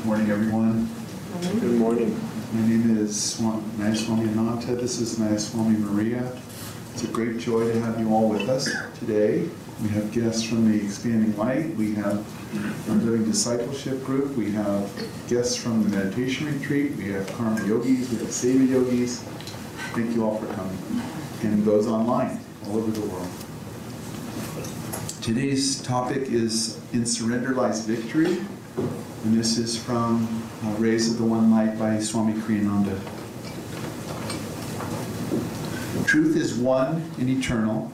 Good morning, everyone. Good morning. My name is Nayaswami Ananta. This is Nayaswami Maria. It's a great joy to have you all with us today. We have guests from the Expanding Light. We have from Living Discipleship Group. We have guests from the Meditation Retreat. We have Karma Yogis. We have Seva Yogis. Thank you all for coming. And those online all over the world. Today's topic is In Surrender Lies Victory. And this is from uh, Rays of the One Light by Swami Kriyananda. Truth is one and eternal.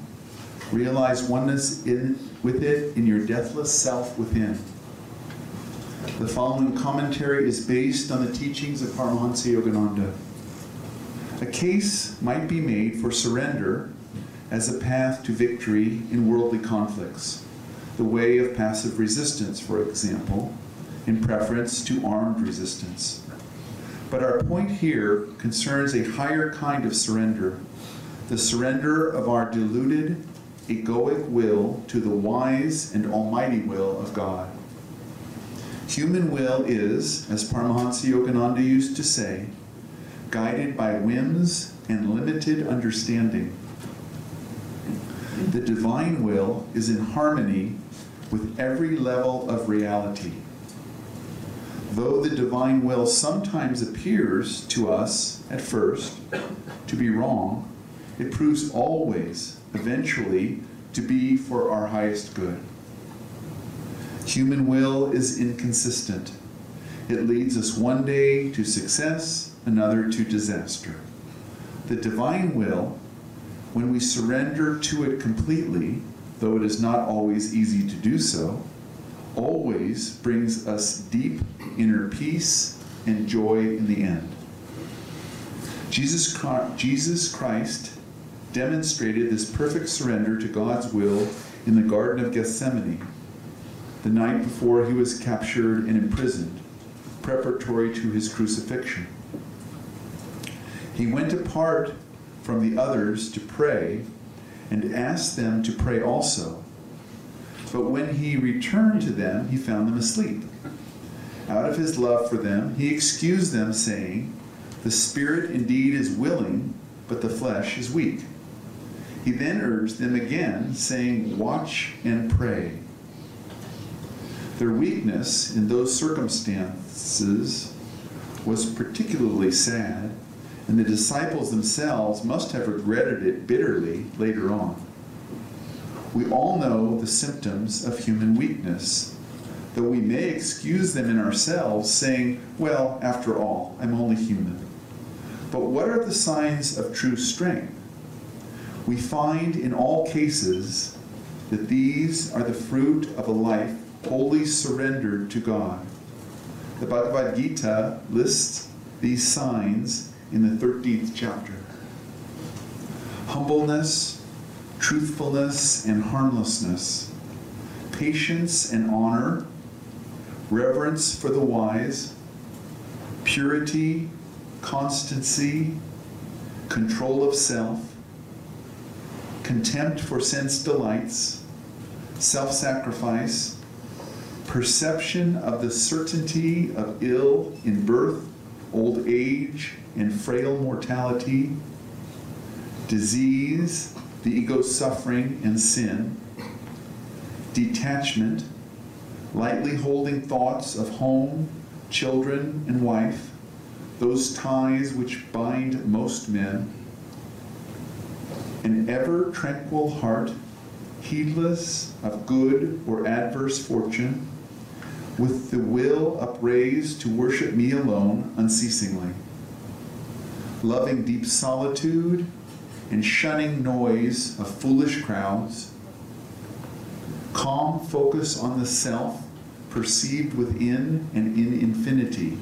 Realize oneness in, with it in your deathless self within. The following commentary is based on the teachings of Paramahansa Yogananda. A case might be made for surrender as a path to victory in worldly conflicts, the way of passive resistance, for example, in preference to armed resistance. But our point here concerns a higher kind of surrender, the surrender of our deluded, egoic will to the wise and almighty will of God. Human will is, as Paramahansa Yogananda used to say, guided by whims and limited understanding. The divine will is in harmony with every level of reality. Though the divine will sometimes appears to us at first to be wrong, it proves always, eventually, to be for our highest good. Human will is inconsistent. It leads us one day to success, another to disaster. The divine will, when we surrender to it completely, though it is not always easy to do so, always brings us deep inner peace and joy in the end. Jesus, Jesus Christ demonstrated this perfect surrender to God's will in the Garden of Gethsemane, the night before he was captured and imprisoned, preparatory to his crucifixion. He went apart from the others to pray and asked them to pray also. But when he returned to them, he found them asleep. Out of his love for them, he excused them, saying, The spirit indeed is willing, but the flesh is weak. He then urged them again, saying, Watch and pray. Their weakness in those circumstances was particularly sad, and the disciples themselves must have regretted it bitterly later on. We all know the symptoms of human weakness, though we may excuse them in ourselves, saying, Well, after all, I'm only human. But what are the signs of true strength? We find in all cases that these are the fruit of a life wholly surrendered to God. The Bhagavad Gita lists these signs in the 13th chapter. Humbleness, truthfulness and harmlessness, patience and honor, reverence for the wise, purity, constancy, control of self, contempt for sense delights, self sacrifice, perception of the certainty of ill in birth, old age, and frail mortality, disease, the ego's suffering and sin, detachment, lightly holding thoughts of home, children, and wife, those ties which bind most men, an ever tranquil heart, heedless of good or adverse fortune, with the will upraised to worship me alone unceasingly, loving deep solitude and shunning noise of foolish crowds, calm focus on the self perceived within and in infinity.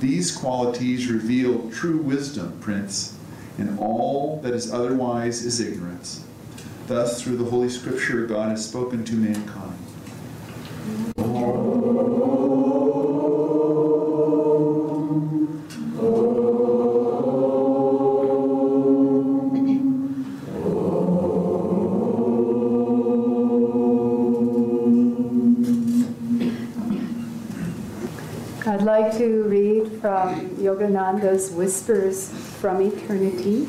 These qualities reveal true wisdom, Prince, and all that is otherwise is ignorance. Thus, through the Holy Scripture, God has spoken to mankind. Yogananda's Whispers from Eternity.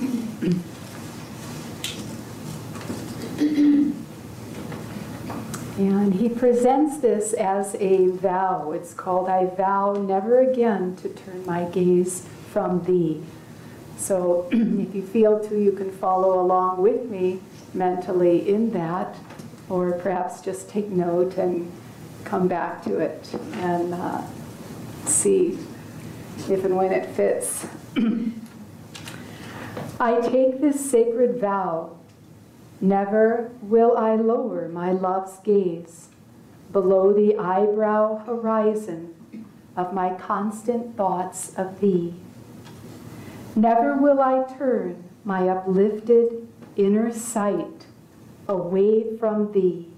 And he presents this as a vow. It's called, I vow never again to turn my gaze from thee. So if you feel to, you can follow along with me mentally in that, or perhaps just take note and come back to it and uh, see if and when it fits. I take this sacred vow Never will I lower my love's gaze below the eyebrow horizon of my constant thoughts of thee. Never will I turn my uplifted inner sight away from thee.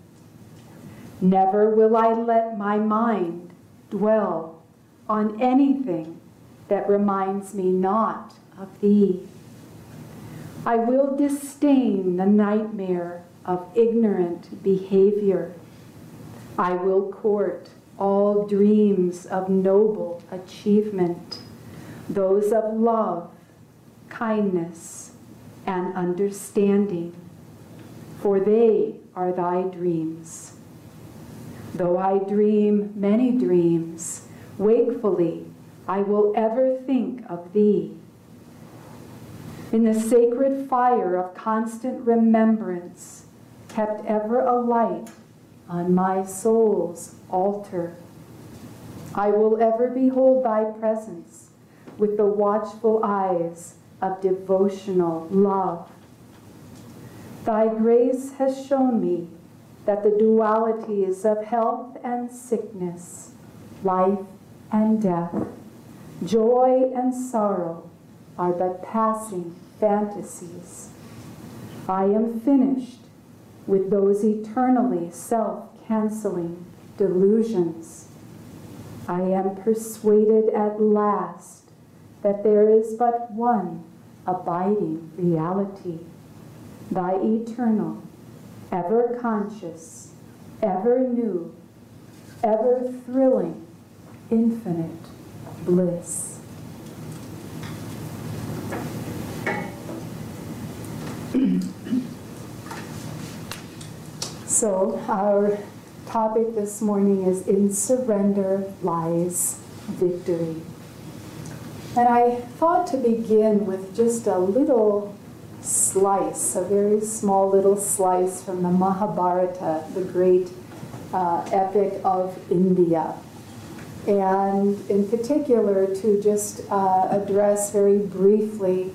Never will I let my mind dwell on anything that reminds me not of thee. I will disdain the nightmare of ignorant behavior. I will court all dreams of noble achievement, those of love, kindness, and understanding, for they are thy dreams. Though I dream many dreams, wakefully I will ever think of thee in the sacred fire of constant remembrance, kept ever alight on my soul's altar. I will ever behold thy presence with the watchful eyes of devotional love. Thy grace has shown me that the dualities of health and sickness, life and death, joy and sorrow are but passing fantasies. I am finished with those eternally self canceling delusions. I am persuaded at last that there is but one abiding reality, thy eternal, ever conscious, ever new, ever thrilling, infinite bliss. so, our topic this morning is In Surrender Lies Victory. And I thought to begin with just a little slice, a very small little slice from the Mahabharata, the great uh, epic of India. And in particular, to just uh, address very briefly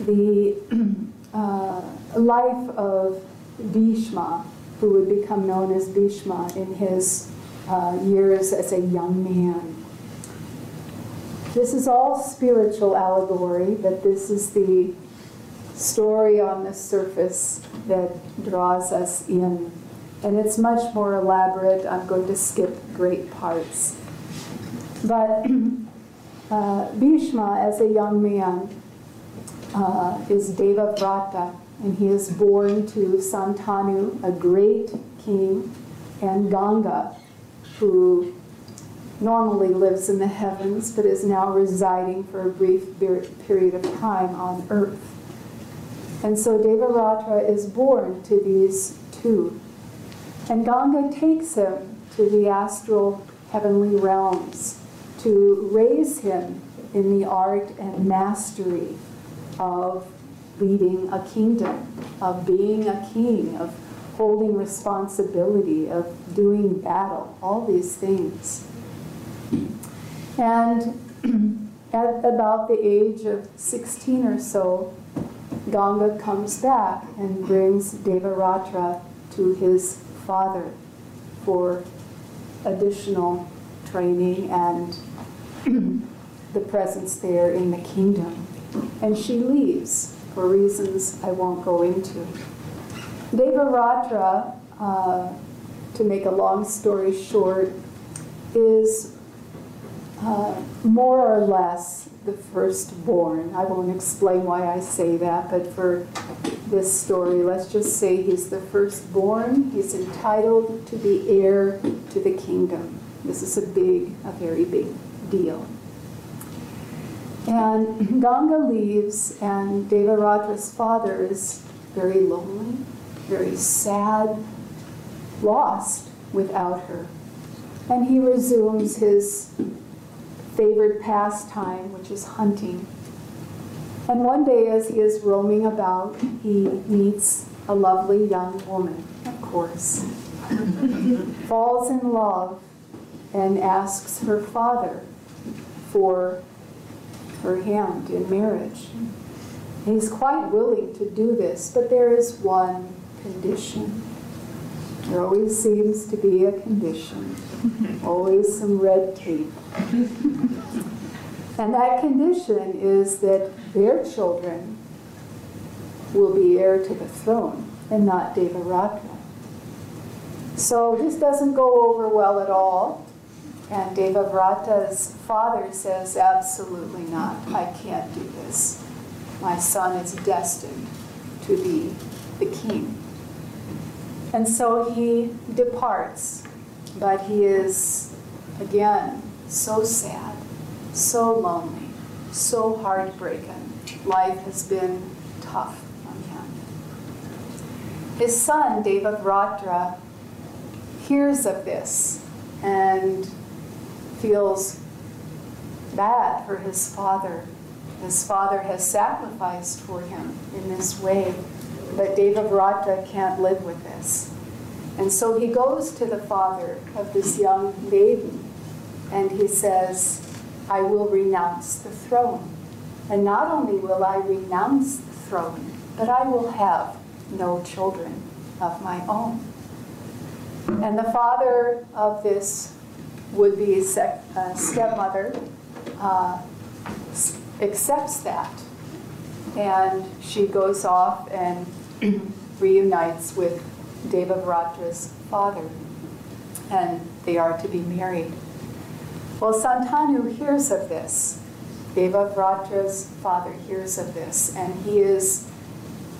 the uh, life of Bhishma, who would become known as Bhishma in his uh, years as a young man. This is all spiritual allegory, but this is the story on the surface that draws us in. And it's much more elaborate. I'm going to skip great parts. But uh, Bhishma, as a young man, uh, is Devavrata, and he is born to Santanu, a great king, and Ganga, who normally lives in the heavens but is now residing for a brief period of time on earth. And so Devaratra is born to these two. And Ganga takes him to the astral heavenly realms to raise him in the art and mastery of leading a kingdom, of being a king, of holding responsibility, of doing battle, all these things. And at about the age of 16 or so, Ganga comes back and brings Devaratra to his father for additional training and the presence there in the kingdom and she leaves for reasons I won't go into. Devaratra, uh, to make a long story short, is uh, more or less the firstborn. I won't explain why I say that, but for this story, let's just say he's the firstborn. He's entitled to be heir to the kingdom. This is a big, a very big deal. And Ganga leaves, and Devaratra's father is very lonely, very sad, lost without her. And he resumes his favorite pastime, which is hunting. And one day, as he is roaming about, he meets a lovely young woman, of course, falls in love, and asks her father for her hand in marriage. He's quite willing to do this, but there is one condition. There always seems to be a condition, always some red tape. and that condition is that their children will be heir to the throne and not Devaratra. So this doesn't go over well at all. And Devavrata's father says, Absolutely not. I can't do this. My son is destined to be the king. And so he departs, but he is, again, so sad, so lonely, so heartbroken. Life has been tough on him. His son, Devavratra, hears of this and feels bad for his father. His father has sacrificed for him in this way. But Devavrata can't live with this. And so he goes to the father of this young maiden and he says, I will renounce the throne. And not only will I renounce the throne, but I will have no children of my own. And the father of this would be uh, stepmother uh, accepts that. And she goes off and reunites with Devavratra's father, and they are to be married. Well, Santanu hears of this. Devavratra's father hears of this, and he is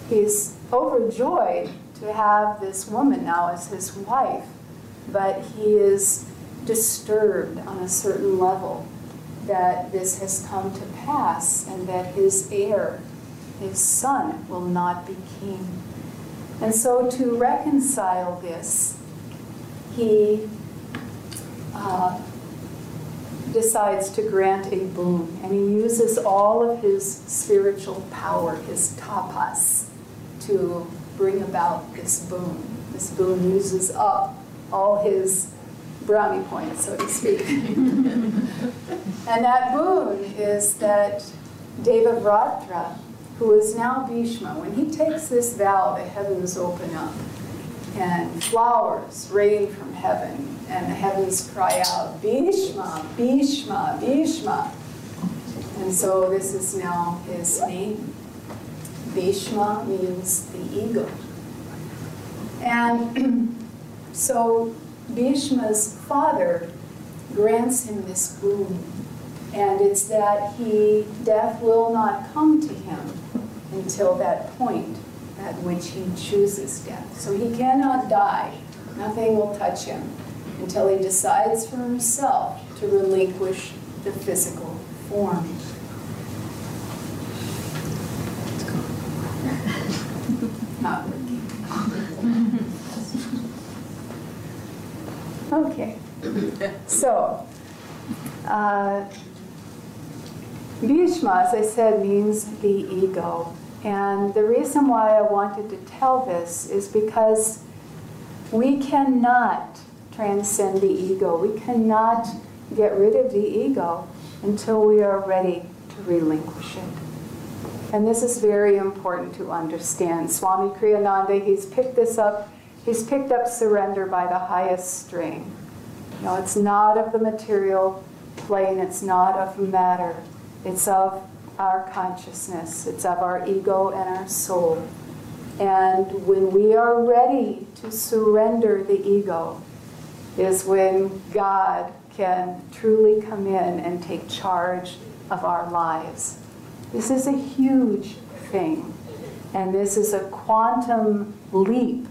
he's overjoyed to have this woman now as his wife, but he is disturbed on a certain level that this has come to pass and that his heir his son will not be king. And so, to reconcile this, he uh, decides to grant a boon, and he uses all of his spiritual power, his tapas, to bring about this boon. This boon uses up all his brownie points, so to speak. and that boon is that Devavratra who is now Bhishma, when he takes this vow, the heavens open up and flowers rain from heaven, and the heavens cry out, Bhishma, Bhishma, Bhishma. And so this is now his name. Bhishma means the ego. And so Bhishma's father grants him this boon, and it's that he death will not come to him until that point at which he chooses death. So he cannot die. Nothing will touch him until he decides for himself to relinquish the physical form. Not working. Okay. So, uh, Bhishma, as I said, means the ego. And the reason why I wanted to tell this is because we cannot transcend the ego. We cannot get rid of the ego until we are ready to relinquish it. And this is very important to understand. Swami Kriyananda, he's picked this up, he's picked up surrender by the highest string. It's not of the material plane, it's not of matter, it's of our consciousness, it's of our ego and our soul. And when we are ready to surrender the ego, is when God can truly come in and take charge of our lives. This is a huge thing. And this is a quantum leap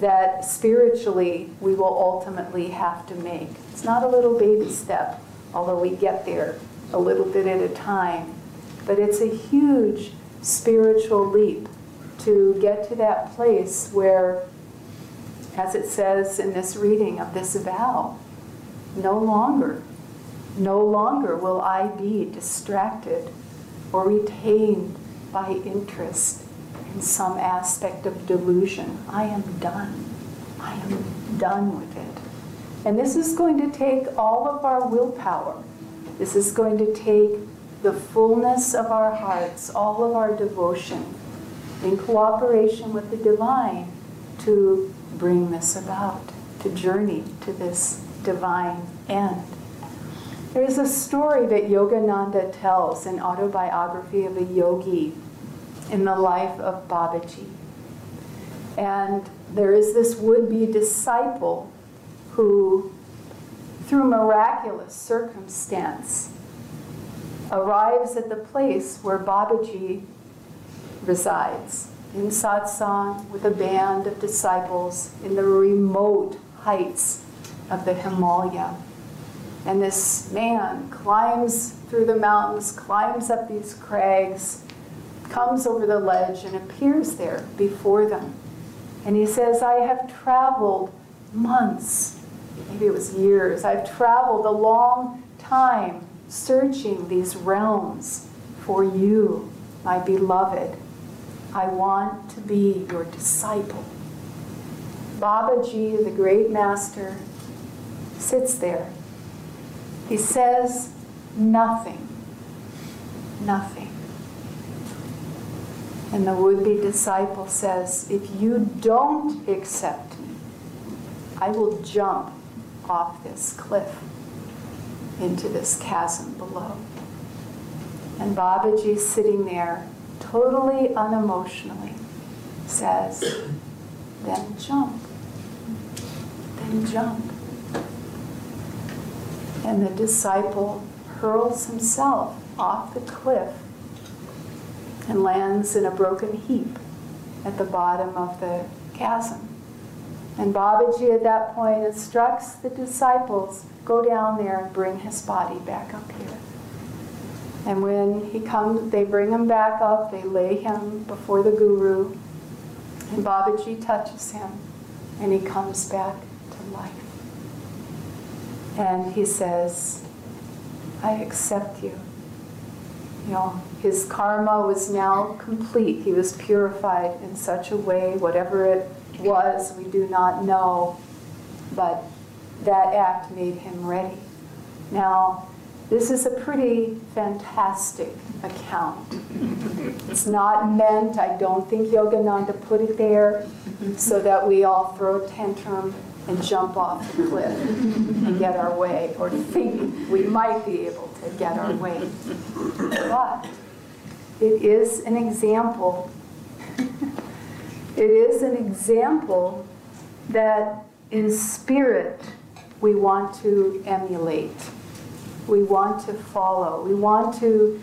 that spiritually we will ultimately have to make. It's not a little baby step. although we get there a little bit at a time. But it's a huge spiritual leap to get to that place where, as it says in this reading of this vow, no longer, no longer will I be distracted or retained by interest in some aspect of delusion. I am done. I am done with it. And this is going to take all of our willpower. This is going to take the fullness of our hearts, all of our devotion, in cooperation with the divine to bring this about, to journey to this divine end. There's a story that Yogananda tells an Autobiography of a Yogi in the life of Babaji. And there is this would be disciple who, through miraculous circumstance, arrives at the place where Babaji resides in satsang with a band of disciples in the remote heights of the Himalaya. And this man climbs through the mountains, climbs up these crags, comes over the ledge, and appears there before them. And he says, I have traveled months, maybe it was years, I've traveled a long time searching these realms for you, my beloved. I want to be your disciple. Babaji, the great master, sits there. He says nothing. Nothing. And the would be disciple says, If you don't accept me, I will jump off this cliff into this chasm below. And Babaji, sitting there, totally unemotionally, says, Then jump. Then jump. And the disciple hurls himself off the cliff and lands in a broken heap at the bottom of the chasm. And Babaji at that point instructs the disciples go down there and bring his body back up here. And when he comes, they bring him back up, they lay him before the guru, and Babaji touches him, and he comes back to life. And he says, I accept you. You know, his karma was now complete. He was purified in such a way, whatever it was, we do not know. But that act made him ready. Now, this is a pretty fantastic account. It's not meant, I don't think Yogananda put it there so that we all throw a tantrum and jump off the cliff and get our way, or think we might be able to get our way. But it is an example. it is an example that in spirit we want to emulate. We want to follow. We want to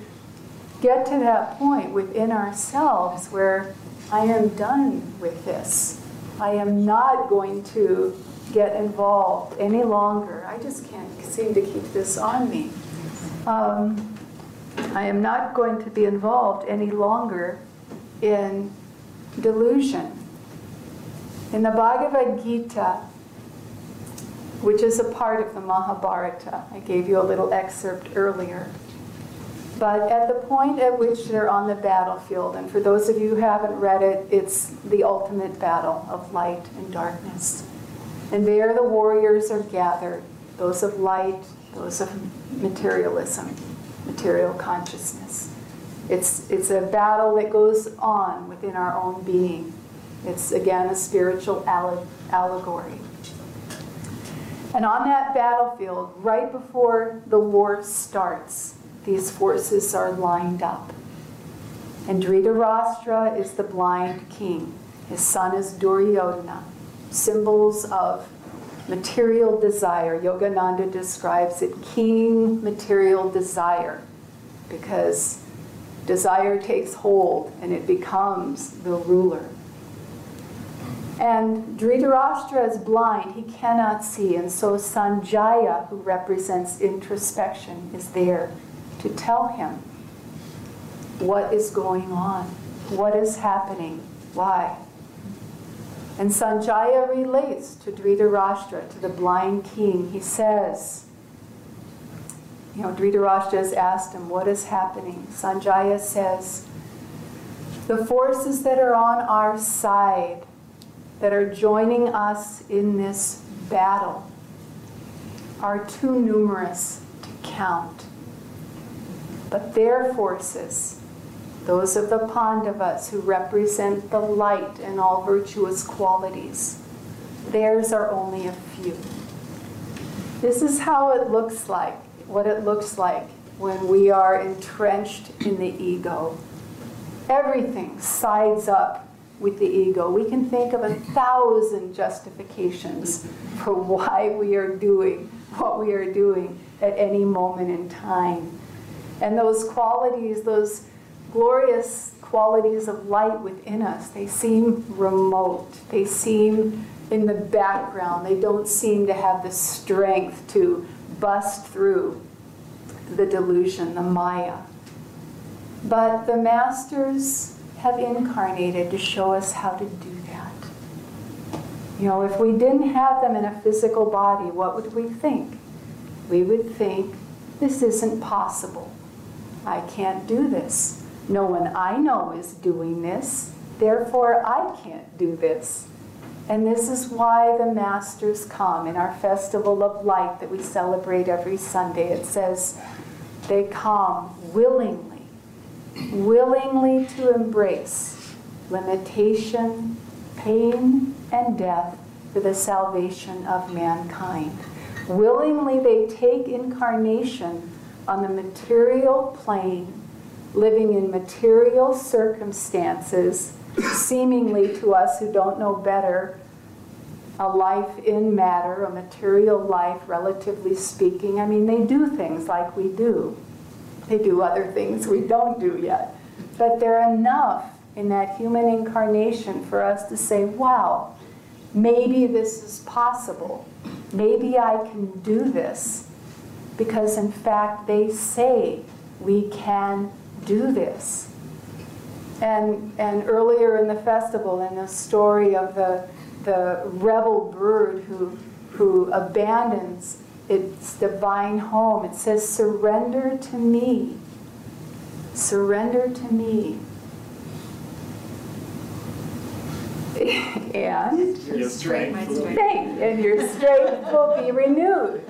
get to that point within ourselves where I am done with this. I am not going to get involved any longer. I just can't seem to keep this on me. Um, I am not going to be involved any longer in delusion. In the Bhagavad Gita, which is a part of the Mahabharata. I gave you a little excerpt earlier. But at the point at which they're on the battlefield, and for those of you who haven't read it, it's the ultimate battle of light and darkness. And there the warriors are gathered, those of light, those of materialism, material consciousness. It's, it's a battle that goes on within our own being. It's again a spiritual allegory. And on that battlefield, right before the war starts, these forces are lined up. And Dhritarashtra is the blind king. His son is Duryodhana, symbols of material desire. Yogananda describes it king material desire because desire takes hold and it becomes the ruler. And Dhritarashtra is blind, he cannot see, and so Sanjaya, who represents introspection, is there to tell him what is going on, what is happening, why. And Sanjaya relates to Dhritarashtra, to the blind king. He says, you know, Dhritarashtra has asked him, what is happening? Sanjaya says, the forces that are on our side, that are joining us in this battle, are too numerous to count. But their forces, those of the Pandavas who represent the light and all virtuous qualities, theirs are only a few. This is how it looks like, what it looks like when we are entrenched in the ego. Everything sides up with the ego. We can think of a thousand justifications for why we are doing what we are doing at any moment in time. And those qualities, those glorious qualities of light within us, they seem remote. They seem in the background. They don't seem to have the strength to bust through the delusion, the Maya. But the masters have incarnated to show us how to do that. You know, if we didn't have them in a physical body, what would we think? We would think, this isn't possible. I can't do this. No one I know is doing this, therefore I can't do this. And this is why the Masters come in our Festival of Light that we celebrate every Sunday. It says they come willingly, willingly to embrace limitation, pain, and death for the salvation of mankind. Willingly they take incarnation on the material plane, living in material circumstances, seemingly to us who don't know better, a life in matter, a material life, relatively speaking. I mean, they do things like we do. They do other things we don't do yet. But they're enough in that human incarnation for us to say, wow, maybe this is possible. Maybe I can do this because in fact they say we can do this. And, and earlier in the festival, in the story of the, the rebel bird who, who abandons its divine home, it says, Surrender to me. Surrender to me. and your strength, will be- and your strength will be renewed.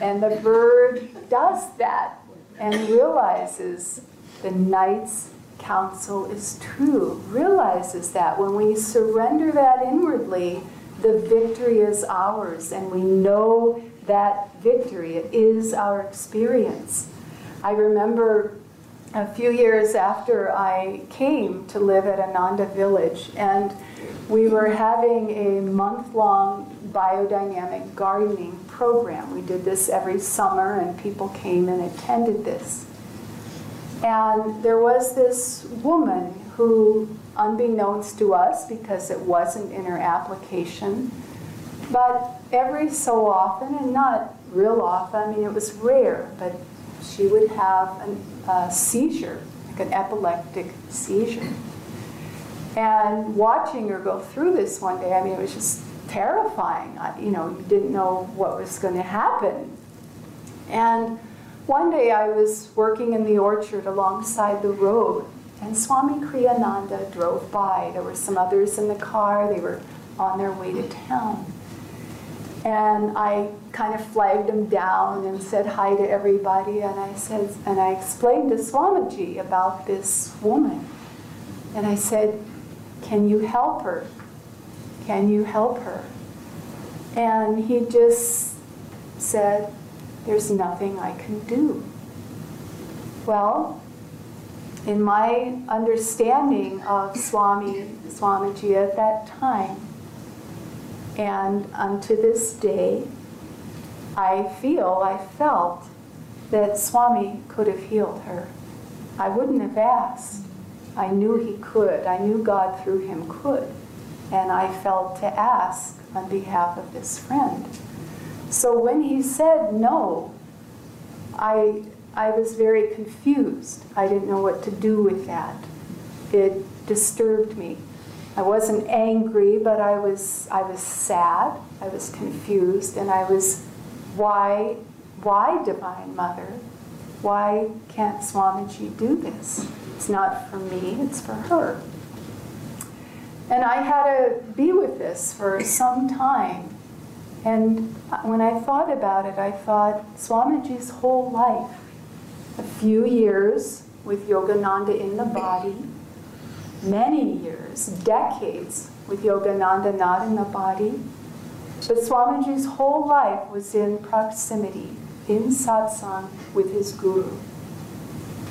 And the bird does that and realizes the knight's Council is true, realizes that when we surrender that inwardly, the victory is ours, and we know that victory. It is our experience. I remember a few years after I came to live at Ananda Village, and we were having a month long biodynamic gardening program. We did this every summer, and people came and attended this. And there was this woman who, unbeknownst to us, because it wasn't in her application, but every so often, and not real often, I mean, it was rare, but she would have an, a seizure, like an epileptic seizure. And watching her go through this one day, I mean, it was just terrifying. I, you know, you didn't know what was going to happen. And one day I was working in the orchard alongside the road, and Swami Kriyananda drove by. There were some others in the car, they were on their way to town. And I kind of flagged him down and said hi to everybody, and I said, and I explained to Swamiji about this woman. And I said, Can you help her? Can you help her? And he just said, There's nothing I can do. Well, in my understanding of Swami Swamiji at that time, and unto this day, I feel, I felt that Swami could have healed her. I wouldn't have asked. I knew he could. I knew God through him could. and I felt to ask on behalf of this friend. So when he said no, I, I was very confused. I didn't know what to do with that. It disturbed me. I wasn't angry, but I was, I was sad, I was confused, and I was, why, why, Divine Mother? Why can't Swamiji do this? It's not for me, it's for her. And I had to be with this for some time. And when I thought about it, I thought Swamiji's whole life, a few years with Yogananda in the body, many years, decades with Yogananda not in the body, but Swamiji's whole life was in proximity, in satsang with his guru.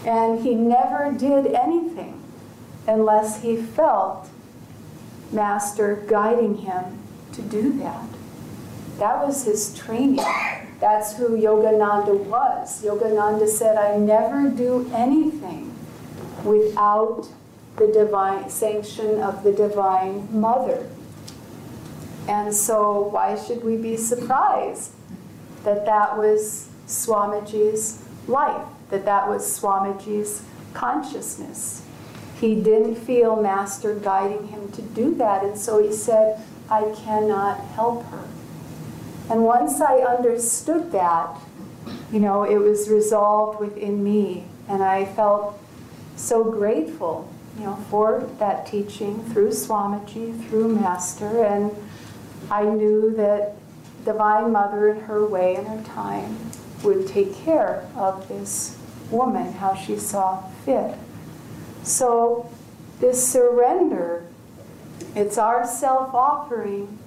And he never did anything unless he felt Master guiding him to do that. That was his training. That's who Yogananda was. Yogananda said, I never do anything without the divine sanction of the divine mother. And so why should we be surprised that that was Swamiji's life, that that was Swamiji's consciousness? He didn't feel Master guiding him to do that, and so he said, I cannot help her. And once I understood that, you know, it was resolved within me, and I felt so grateful, you know, for that teaching through Swamiji, through Master, and I knew that Divine Mother in her way and her time would take care of this woman how she saw fit. So this surrender, it's our self-offering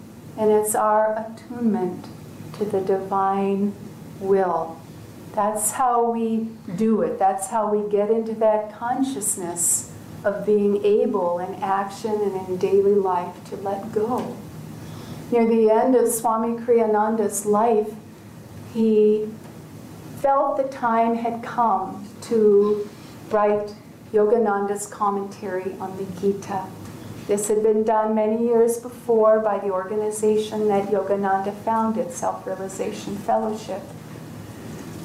and it's our attunement to the divine will. That's how we do it. That's how we get into that consciousness of being able in action and in daily life to let go. Near the end of Swami Kriyananda's life, he felt the time had come to write Yogananda's commentary on the Gita. This had been done many years before by the organization that Yogananda founded, Self Realization Fellowship.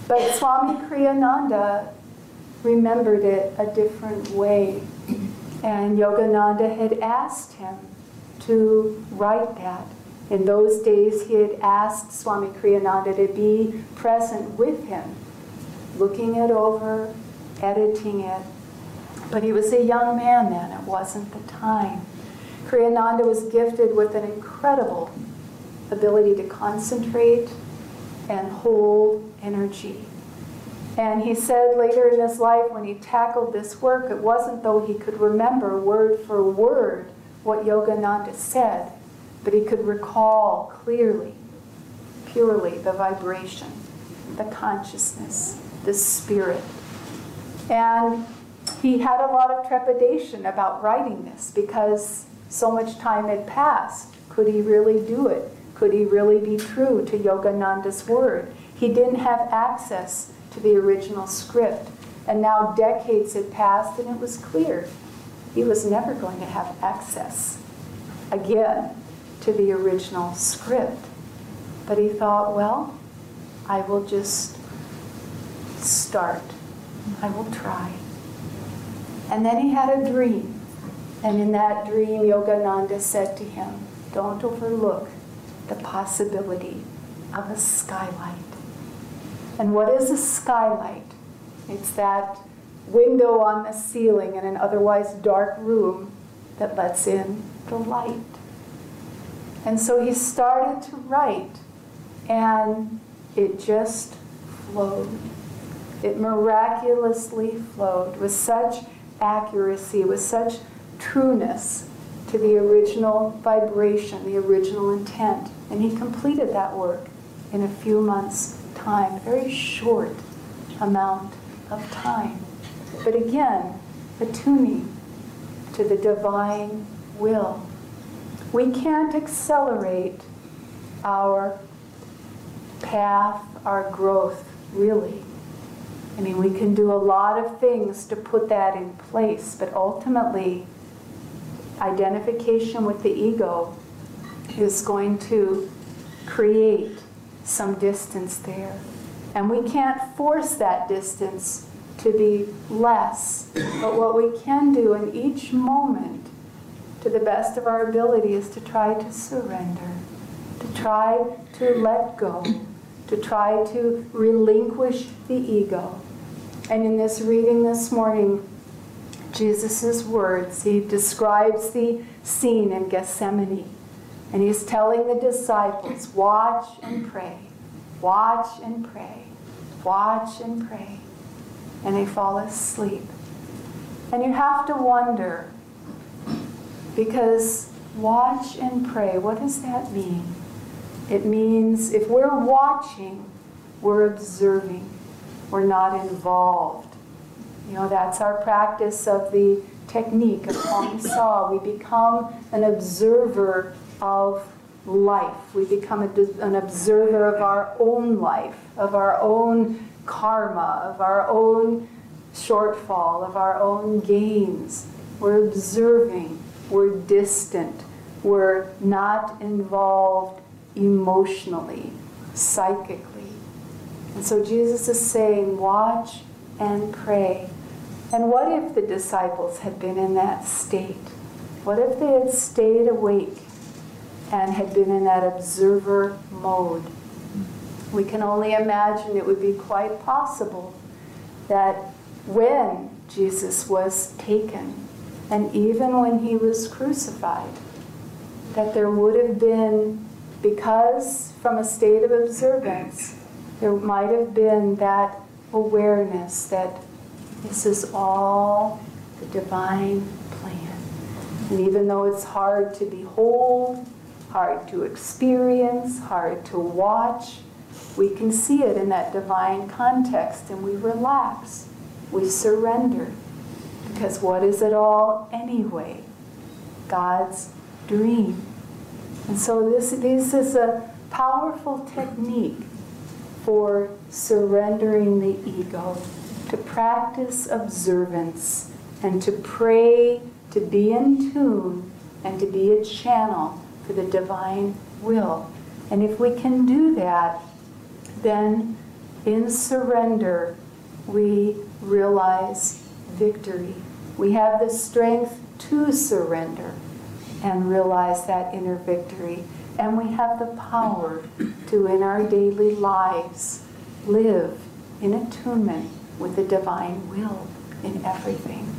But Swami Kriyananda remembered it a different way. And Yogananda had asked him to write that. In those days, he had asked Swami Kriyananda to be present with him, looking it over, editing it. But he was a young man then, it wasn't the time. Kriyananda was gifted with an incredible ability to concentrate and hold energy. And he said later in his life, when he tackled this work, it wasn't though he could remember word for word what Yogananda said, but he could recall clearly, purely the vibration, the consciousness, the spirit. And he had a lot of trepidation about writing this because so much time had passed. Could he really do it? Could he really be true to Yogananda's word? He didn't have access to the original script. And now decades had passed and it was clear he was never going to have access again to the original script. But he thought, well, I will just start. I will try. And then he had a dream. And in that dream, Yogananda said to him, Don't overlook the possibility of a skylight. And what is a skylight? It's that window on the ceiling in an otherwise dark room that lets in the light. And so he started to write, and it just flowed. It miraculously flowed with such accuracy, with such trueness to the original vibration, the original intent. And he completed that work in a few months' time, very short amount of time. But again, attuning to the divine will. We can't accelerate our path, our growth, really. I mean, we can do a lot of things to put that in place, but ultimately, identification with the ego is going to create some distance there. And we can't force that distance to be less. But what we can do in each moment, to the best of our ability, is to try to surrender, to try to let go, to try to relinquish the ego. And in this reading this morning, Jesus' words, he describes the scene in Gethsemane. And he's telling the disciples, watch and pray, watch and pray, watch and pray. And they fall asleep. And you have to wonder, because watch and pray, what does that mean? It means if we're watching, we're observing, we're not involved. You know, that's our practice of the technique of Hong Sau. We become an observer of life. We become a, an observer of our own life, of our own karma, of our own shortfall, of our own gains. We're observing, we're distant, we're not involved emotionally, psychically. And so Jesus is saying, watch and pray. And what if the disciples had been in that state? What if they had stayed awake and had been in that observer mode? We can only imagine it would be quite possible that when Jesus was taken, and even when he was crucified, that there would have been, because from a state of observance, there might have been that awareness that this is all the divine plan. And even though it's hard to behold, hard to experience, hard to watch, we can see it in that divine context and we relax. We surrender. Because what is it all anyway? God's dream. And so this, this is a powerful technique for surrendering the ego, to practice observance, and to pray to be in tune and to be a channel for the divine will. And if we can do that, then in surrender, we realize victory. We have the strength to surrender and realize that inner victory. And we have the power to, in our daily lives, live in attunement with the divine will in everything.